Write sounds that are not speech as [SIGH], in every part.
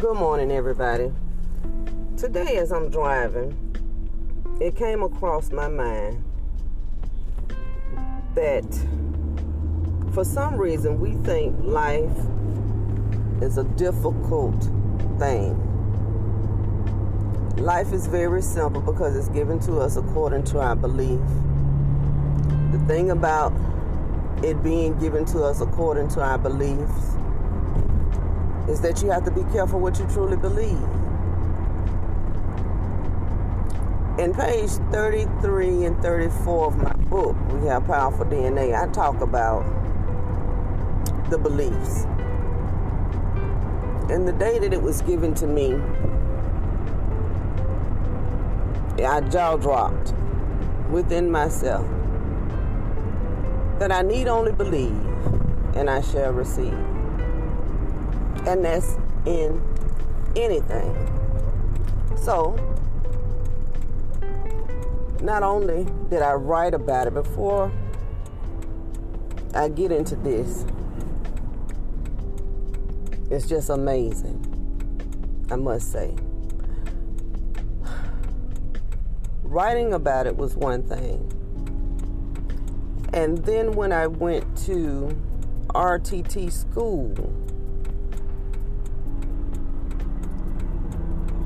Good morning, everybody. Today, as I'm driving, it came across my mind that for some reason we think life is a difficult thing. Life is very simple because it's given to us according to our belief. The thing about it being given to us according to our beliefs is that you have to be careful what you truly believe. In page 33 and 34 of my book, We Have Powerful DNA, I talk about the beliefs. And the day that it was given to me, I jaw dropped within myself that I need only believe and I shall receive. And that's in anything. So, not only did I write about it before I get into this, it's just amazing, I must say. Writing about it was one thing. And then when I went to RTT school,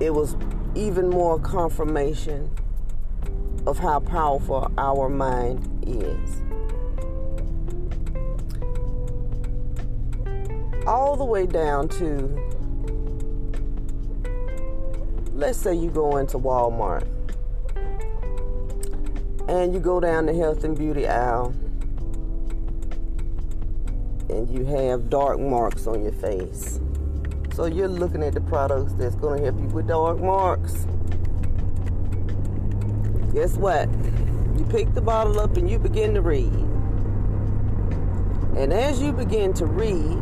it was even more confirmation of how powerful our mind is. All the way down to, let's say you go into Walmart and you go down the health and beauty aisle and you have dark marks on your face. So you're looking at the products that's going to help you with dark marks. Guess what? You pick the bottle up and you begin to read. And as you begin to read,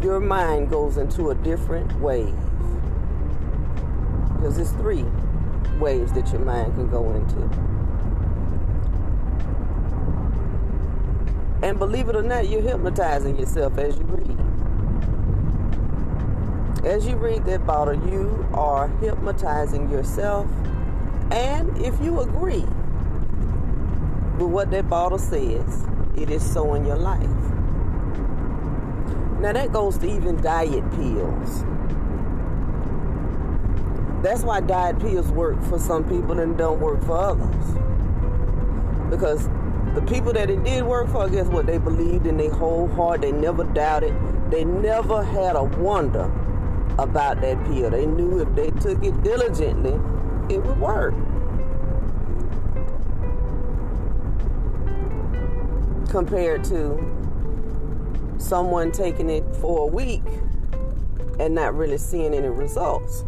your mind goes into a different wave. Because it's three waves that your mind can go into. And believe it or not, you're hypnotizing yourself as you read. As you read that bottle, you are hypnotizing yourself. And if you agree with what that bottle says, it is so in your life. Now, that goes to even diet pills. That's why diet pills work for some people and don't work for others. Because the people that it did work for, guess what? They believed in their whole heart. They never doubted. They never had a wonder about that pill. They knew if they took it diligently, it would work. Compared to someone taking it for a week and not really seeing any results.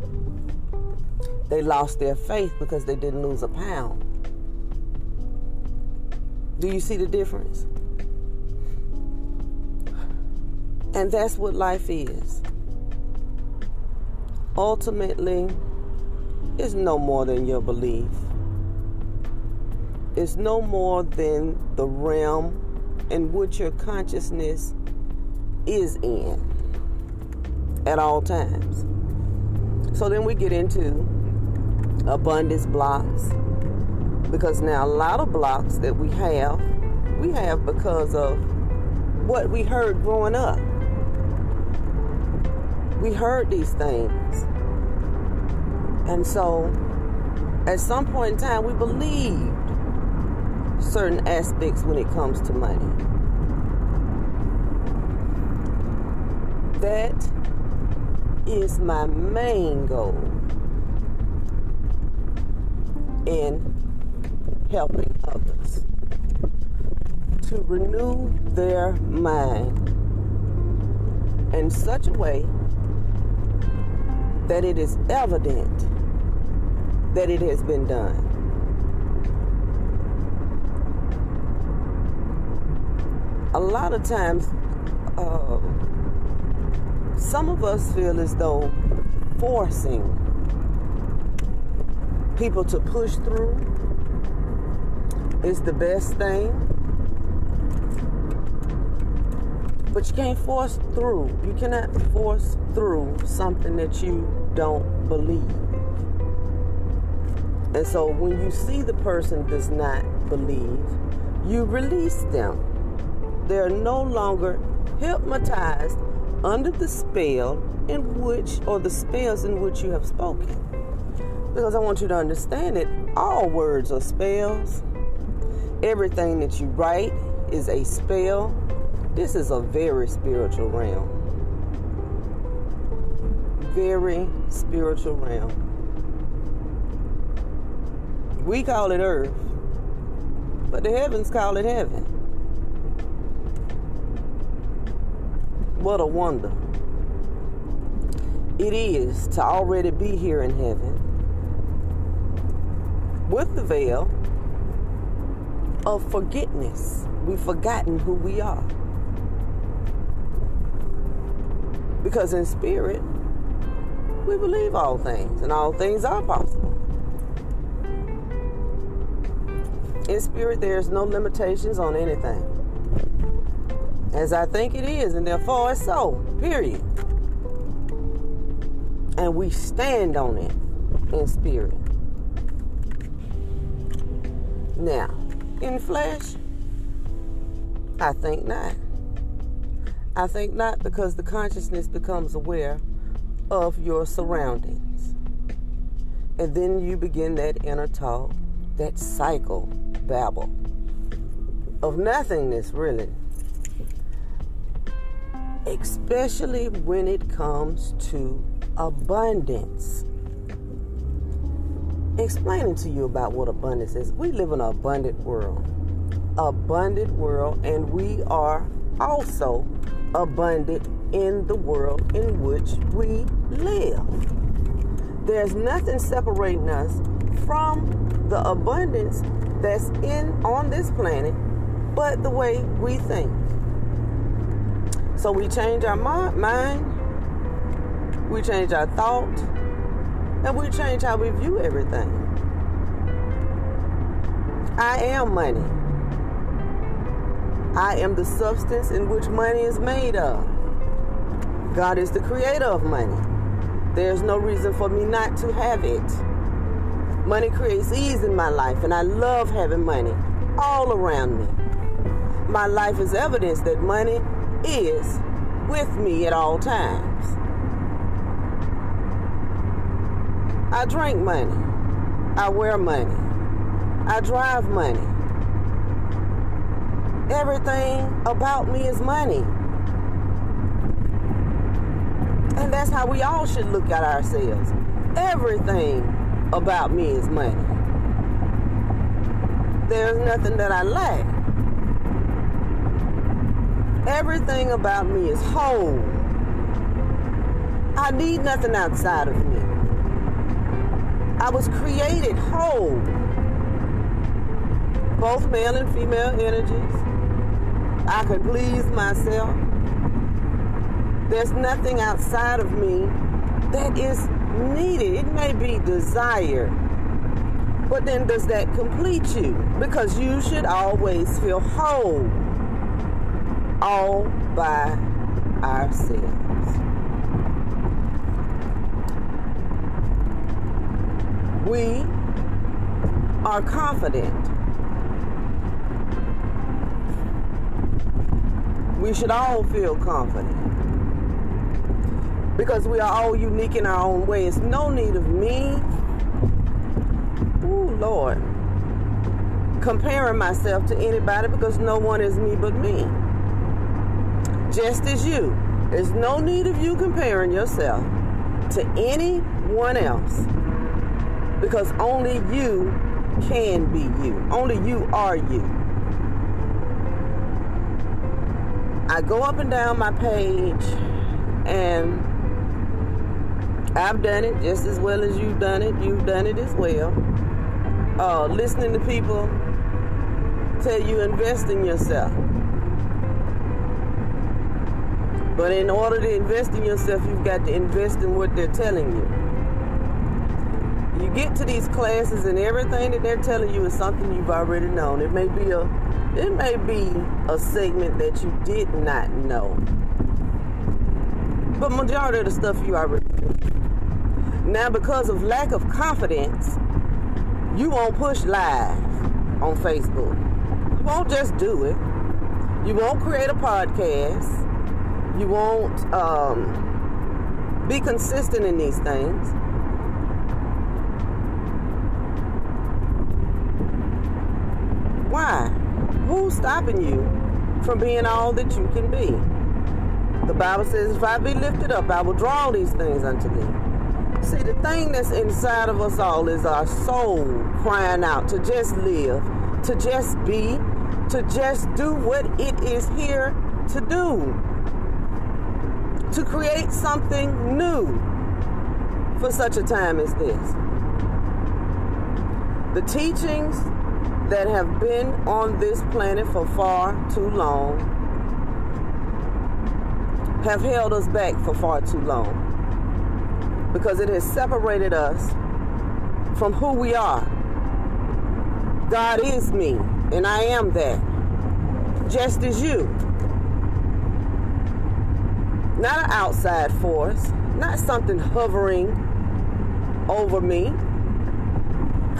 They lost their faith because they didn't lose a pound. Do you see the difference? And that's what life is ultimately is no more than your belief. It's no more than the realm in which your consciousness is in at all times. So then we get into abundance blocks because now a lot of blocks that we have, we have because of what we heard growing up. We heard these things. And so, at some point in time, we believed certain aspects when it comes to money. That is my main goal in helping others to renew their mind in such a way that it is evident that it has been done. A lot of times, uh, some of us feel as though forcing people to push through is the best thing. But you can't force through. You cannot force through something that you don't believe. And so when you see the person does not believe, you release them. They're no longer hypnotized under the spell in which, or the spells in which you have spoken. Because I want you to understand it all words are spells. Everything that you write is a spell. This is a very spiritual realm. Very spiritual realm. We call it earth, but the heavens call it heaven. What a wonder it is to already be here in heaven with the veil of forgiveness. We've forgotten who we are. Because in spirit, we believe all things, and all things are possible. In spirit, there's no limitations on anything. As I think it is, and therefore it's so, period. And we stand on it in spirit. Now, in flesh, I think not. I think not because the consciousness becomes aware of your surroundings. And then you begin that inner talk, that cycle babble of nothingness, really. Especially when it comes to abundance. Explaining to you about what abundance is. We live in an abundant world. Abundant world, and we are also abundant in the world in which we live. There's nothing separating us from the abundance that's in on this planet but the way we think. So we change our mind, we change our thought, and we change how we view everything. I am money. I am the substance in which money is made of. God is the creator of money. There's no reason for me not to have it. Money creates ease in my life, and I love having money all around me. My life is evidence that money is with me at all times. I drink money. I wear money. I drive money. Everything about me is money. And that's how we all should look at ourselves. Everything about me is money. There's nothing that I lack. Everything about me is whole. I need nothing outside of me. I was created whole. Both male and female energies. I could please myself. There's nothing outside of me that is needed. It may be desired. But then does that complete you? Because you should always feel whole all by ourselves. We are confident. We should all feel confident because we are all unique in our own ways. No need of me, oh Lord, comparing myself to anybody because no one is me but me. Just as you. There's no need of you comparing yourself to anyone else because only you can be you. Only you are you. I go up and down my page and I've done it just as well as you've done it. You've done it as well. Uh, listening to people tell you invest in yourself. But in order to invest in yourself, you've got to invest in what they're telling you. You get to these classes and everything that they're telling you is something you've already known. It may be a it may be a segment that you did not know. But majority of the stuff you already knew. Now because of lack of confidence, you won't push live on Facebook. You won't just do it. You won't create a podcast. You won't um, be consistent in these things. Why? Who's stopping you from being all that you can be? The Bible says, If I be lifted up, I will draw these things unto thee. See, the thing that's inside of us all is our soul crying out to just live, to just be, to just do what it is here to do to create something new for such a time as this. The teachings that have been on this planet for far too long have held us back for far too long because it has separated us from who we are. God is me, and I am that, just as you not an outside force, not something hovering over me,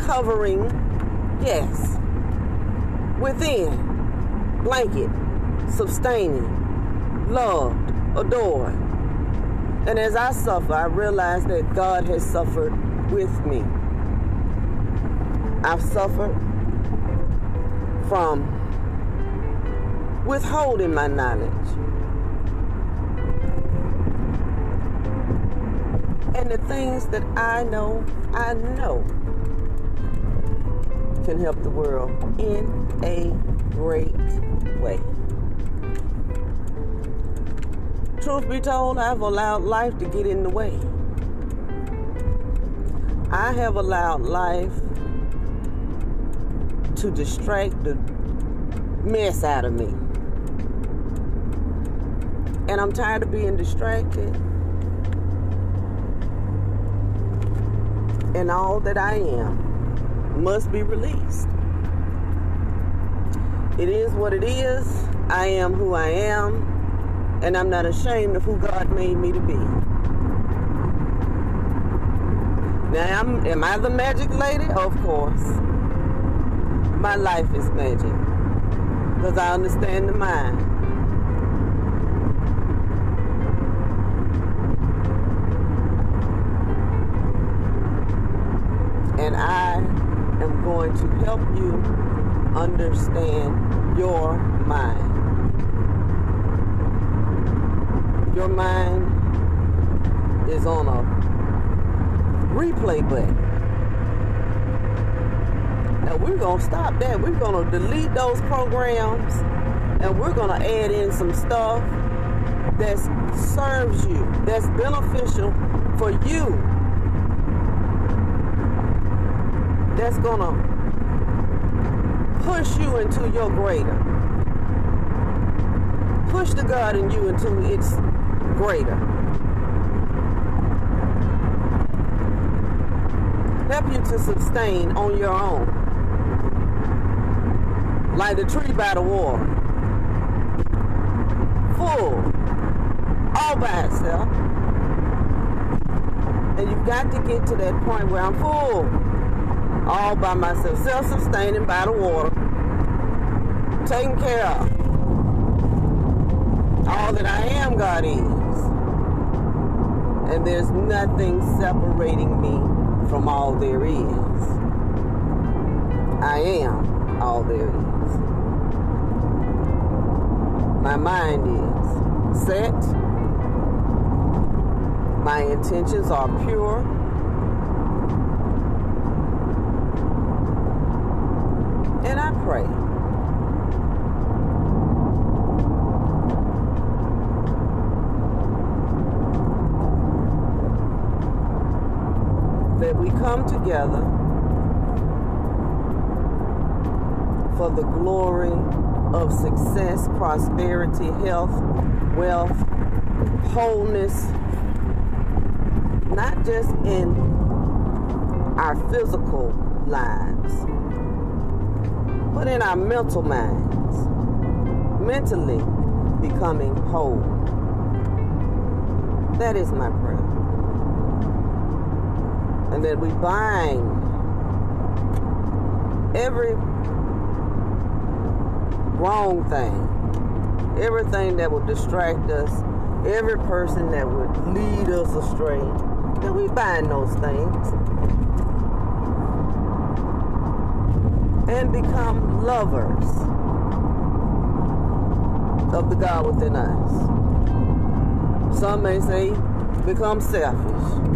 covering, yes, within, blanket, sustaining, loved, adored. And as I suffer, I realize that God has suffered with me. I've suffered from withholding my knowledge And the things that I know, I know can help the world in a great way. Truth be told, I've allowed life to get in the way. I have allowed life to distract the mess out of me. And I'm tired of being distracted. and all that I am must be released. It is what it is. I am who I am, and I'm not ashamed of who God made me to be. Now, I'm, am I the magic lady? Of course. My life is magic because I understand the mind. and I am going to help you understand your mind. Your mind is on a replay button. Now we're going to stop that. We're going to delete those programs and we're going to add in some stuff that serves you, that's beneficial for you that's gonna push you into your greater. Push the God in you into its greater. Help you to sustain on your own. Like the tree by the water. Full. All by itself. And you've got to get to that point where I'm full all by myself, self-sustaining by the water, taken care of. All that I am, God is. And there's nothing separating me from all there is. I am all there is. My mind is set. My intentions are pure and I pray. That we come together for the glory of success, prosperity, health, wealth, wholeness, not just in our physical lives, but in our mental minds, mentally becoming whole. That is my prayer. And that we bind every wrong thing, everything that would distract us, every person that would lead us astray, that we bind those things and become lovers of the God within us. Some may say become selfish.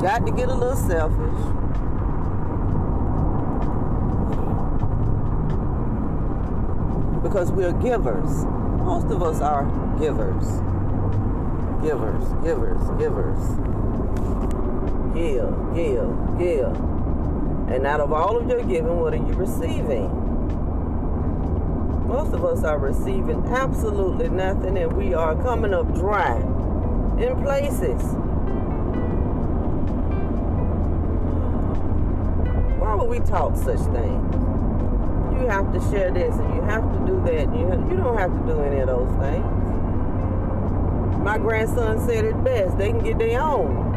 Got to get a little selfish. Because we're givers. Most of us are givers. Givers, givers, givers. Give, give, give. And out of all of your giving, what are you receiving? Most of us are receiving absolutely nothing, and we are coming up dry in places. Why would we talk such things? You have to share this, and you have to do that. You, you don't have to do any of those things. My grandson said it best they can get their own.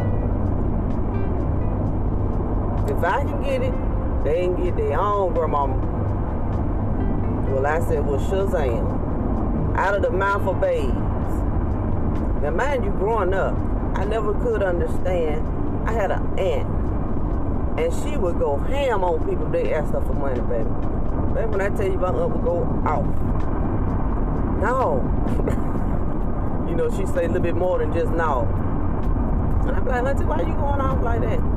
If I can get it, they can get their own grandmama. Well, I said, well, Shazam. Out of the mouth of babes. Now, mind you, growing up, I never could understand. I had an aunt, and she would go ham on people they asked her for money, baby. Baby, when I tell you my aunt would go off. No. [LAUGHS] you know, she say a little bit more than just no. And I'm like, Auntie, why you going off like that?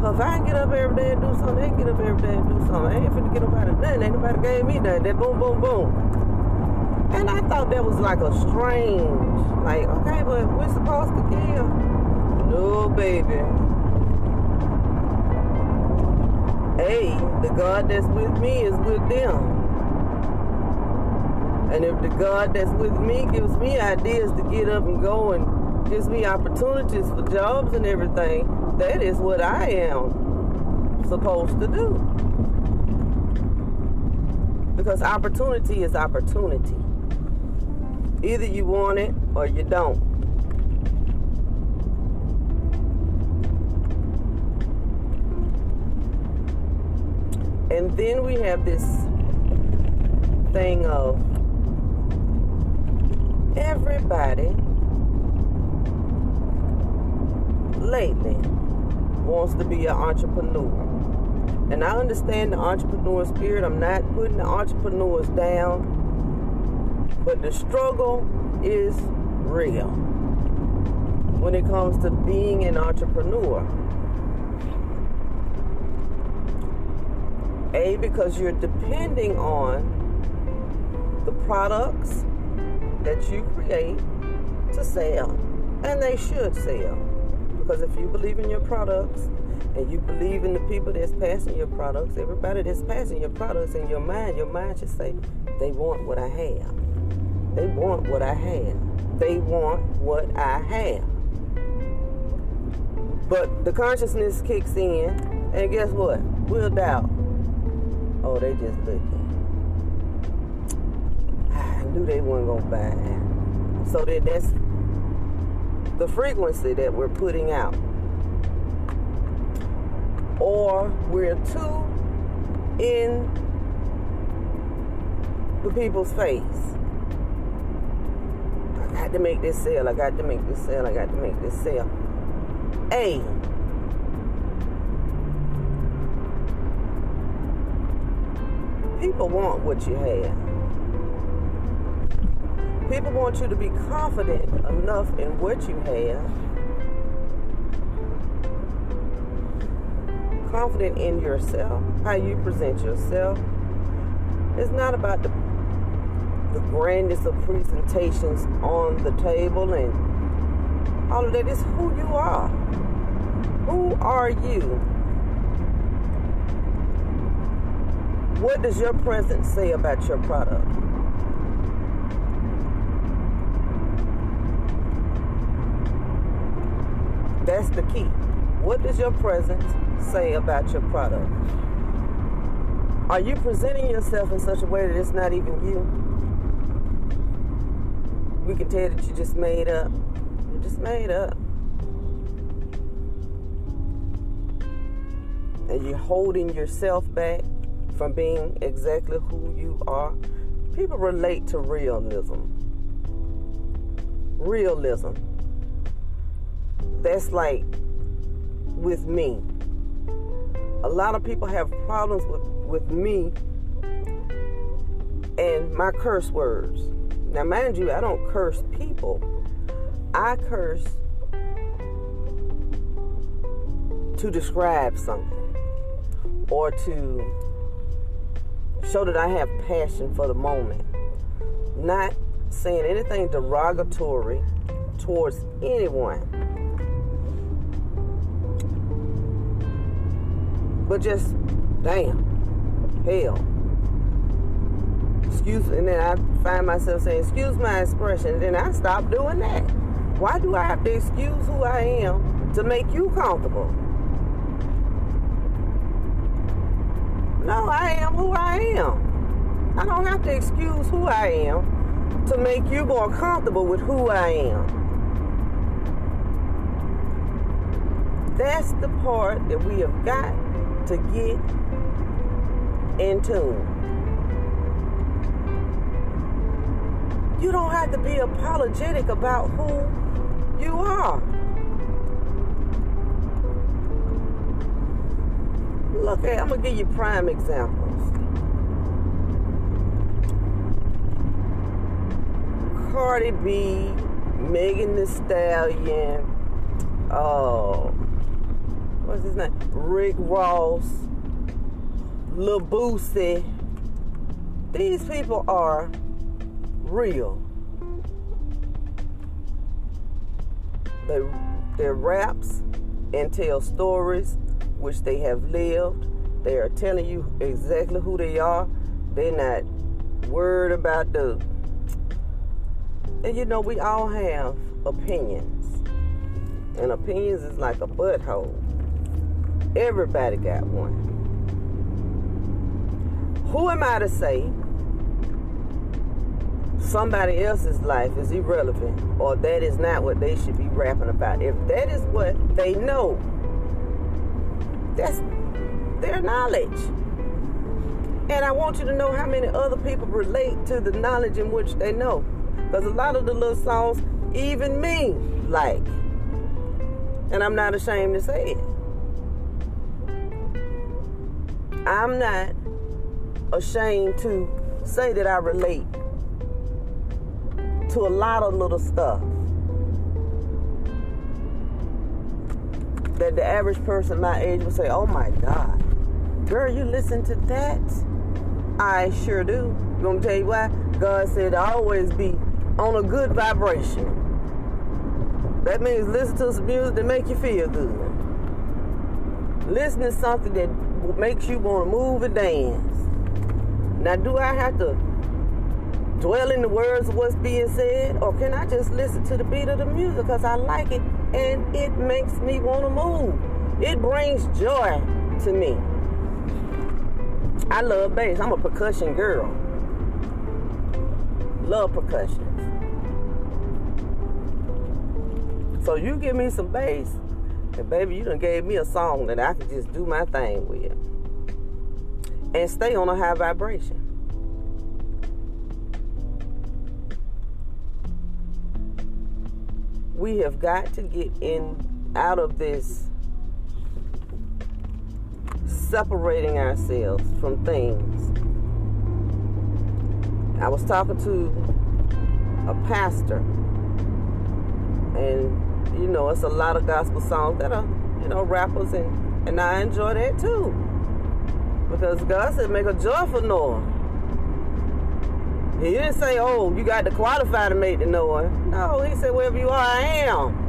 Cause I get up every day and do something, they get up every day and do something. I ain't finna get nobody nothing. Ain't nobody gave me nothing. That boom, boom, boom. And I thought that was like a strange, like, okay, but we're supposed to give. No, baby. Hey, the God that's with me is with them. And if the God that's with me gives me ideas to get up and go and gives me opportunities for jobs and everything, that is what I am supposed to do. Because opportunity is opportunity. Either you want it or you don't. And then we have this thing of everybody lately wants to be an entrepreneur. And I understand the entrepreneur spirit. I'm not putting the entrepreneurs down. But the struggle is real when it comes to being an entrepreneur. A, because you're depending on the products that you create to sell. And they should sell. Because if you believe in your products and you believe in the people that's passing your products, everybody that's passing your products in your mind, your mind should say, they want what I have. They want what I have. They want what I have. But the consciousness kicks in, and guess what? We'll doubt. Oh, they just looking. I knew they weren't gonna buy. So then that's the frequency that we're putting out. Or we're too in the people's face. I got to make this sale. I got to make this sale. I got to make this sale. A. People want what you have. People want you to be confident enough in what you have, confident in yourself, how you present yourself. It's not about the the grandest of presentations on the table and all of that. It's who you are. Who are you? What does your presence say about your product? That's the key. What does your presence say about your product? Are you presenting yourself in such a way that it's not even you? We can tell that you just made up. You just made up. And you're holding yourself back from being exactly who you are. People relate to realism. Realism. That's like with me. A lot of people have problems with, with me and my curse words. Now, mind you, I don't curse people, I curse to describe something or to show that I have passion for the moment. Not saying anything derogatory towards anyone. But just, damn, hell. Excuse, and then I find myself saying, excuse my expression, then I stop doing that. Why do I have to excuse who I am to make you comfortable? No, I am who I am. I don't have to excuse who I am to make you more comfortable with who I am. That's the part that we have got to get in tune. You don't have to be apologetic about who you are. Look at, I'm gonna give you prime examples. Cardi B, Megan Thee Stallion, oh, what's his name? Rick Ross, Lil Boosie. These people are real. They, their raps and tell stories which they have lived. They are telling you exactly who they are. They're not worried about the. And you know, we all have opinions. And opinions is like a butthole. Everybody got one. Who am I to say somebody else's life is irrelevant or that is not what they should be rapping about? If that is what they know, that's their knowledge. And I want you to know how many other people relate to the knowledge in which they know. Because a lot of the little songs, even me like. And I'm not ashamed to say it. I'm not ashamed to say that I relate to a lot of little stuff. that the average person my age would say, oh my God, girl, you listen to that? I sure do. Me to tell you why? God said always be on a good vibration. That means listen to some music that make you feel good. Listen to something that makes you want to move and dance. Now, do I have to dwell in the words of what's being said, or can I just listen to the beat of the music because I like it and it makes me want to move? It brings joy to me. I love bass. I'm a percussion girl. Love percussion. So you give me some bass, and baby, you done gave me a song that I can just do my thing with. And stay on a high vibration. we have got to get in out of this separating ourselves from things. I was talking to a pastor, and you know, it's a lot of gospel songs that are, you know, rappers, and, and I enjoy that too. Because God said, make a joyful noise. He didn't say, oh, you got to qualify to make the noise. No, he said, wherever you are, I am.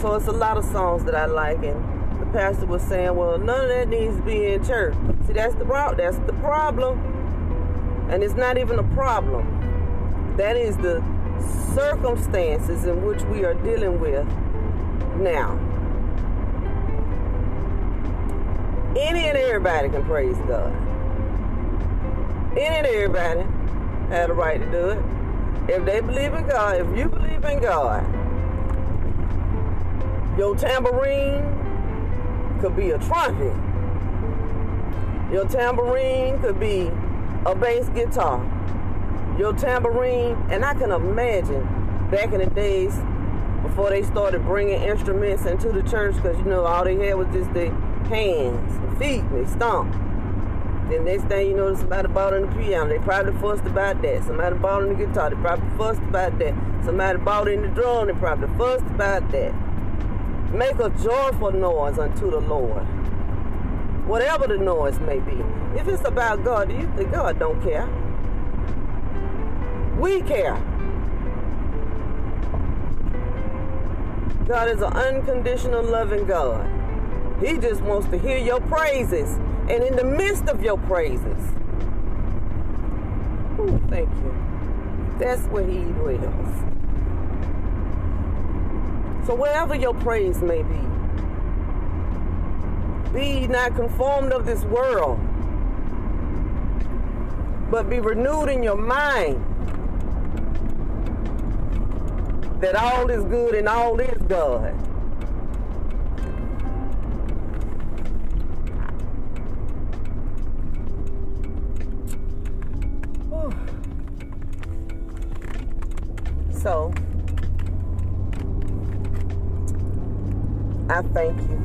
So it's a lot of songs that I like, and the pastor was saying, well, none of that needs to be in church. See, that's the problem. That's the problem. And it's not even a problem. That is the circumstances in which we are dealing with now. Any and everybody can praise God. Any and everybody had a right to do it. If they believe in God, if you believe in God, your tambourine could be a trumpet. Your tambourine could be a bass guitar. Your tambourine, and I can imagine back in the days before they started bringing instruments into the church, because you know all they had was just their hands and feet, and they stomped. Then next thing you know, somebody bought in the piano. They probably fussed about that. Somebody bought in the guitar. They probably fussed about that. Somebody bought in the drum. They probably fussed about that. Make a joyful noise unto the Lord. Whatever the noise may be. If it's about God, you think God don't care? We care. God is an unconditional loving God. He just wants to hear your praises. And in the midst of your praises, ooh, thank you. That's where He dwells. So wherever your praise may be, be not conformed of this world, but be renewed in your mind that all is good and all is God. So, I thank you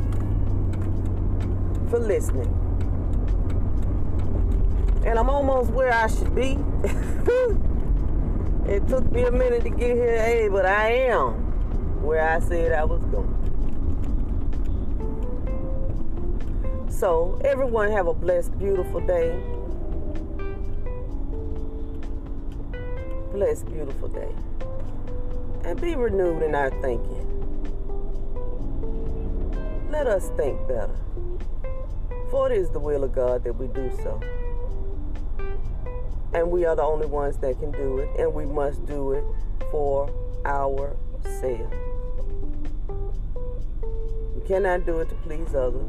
for listening. And I'm almost where I should be. [LAUGHS] it took me a minute to get here, hey, but I am where I said I was going. So, everyone have a blessed, beautiful day. Blessed, beautiful day. And be renewed in our thinking let us think better. For it is the will of God that we do so. And we are the only ones that can do it, and we must do it for ourselves. We cannot do it to please others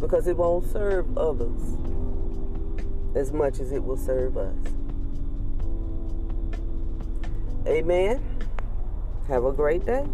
because it won't serve others as much as it will serve us. Amen. Have a great day.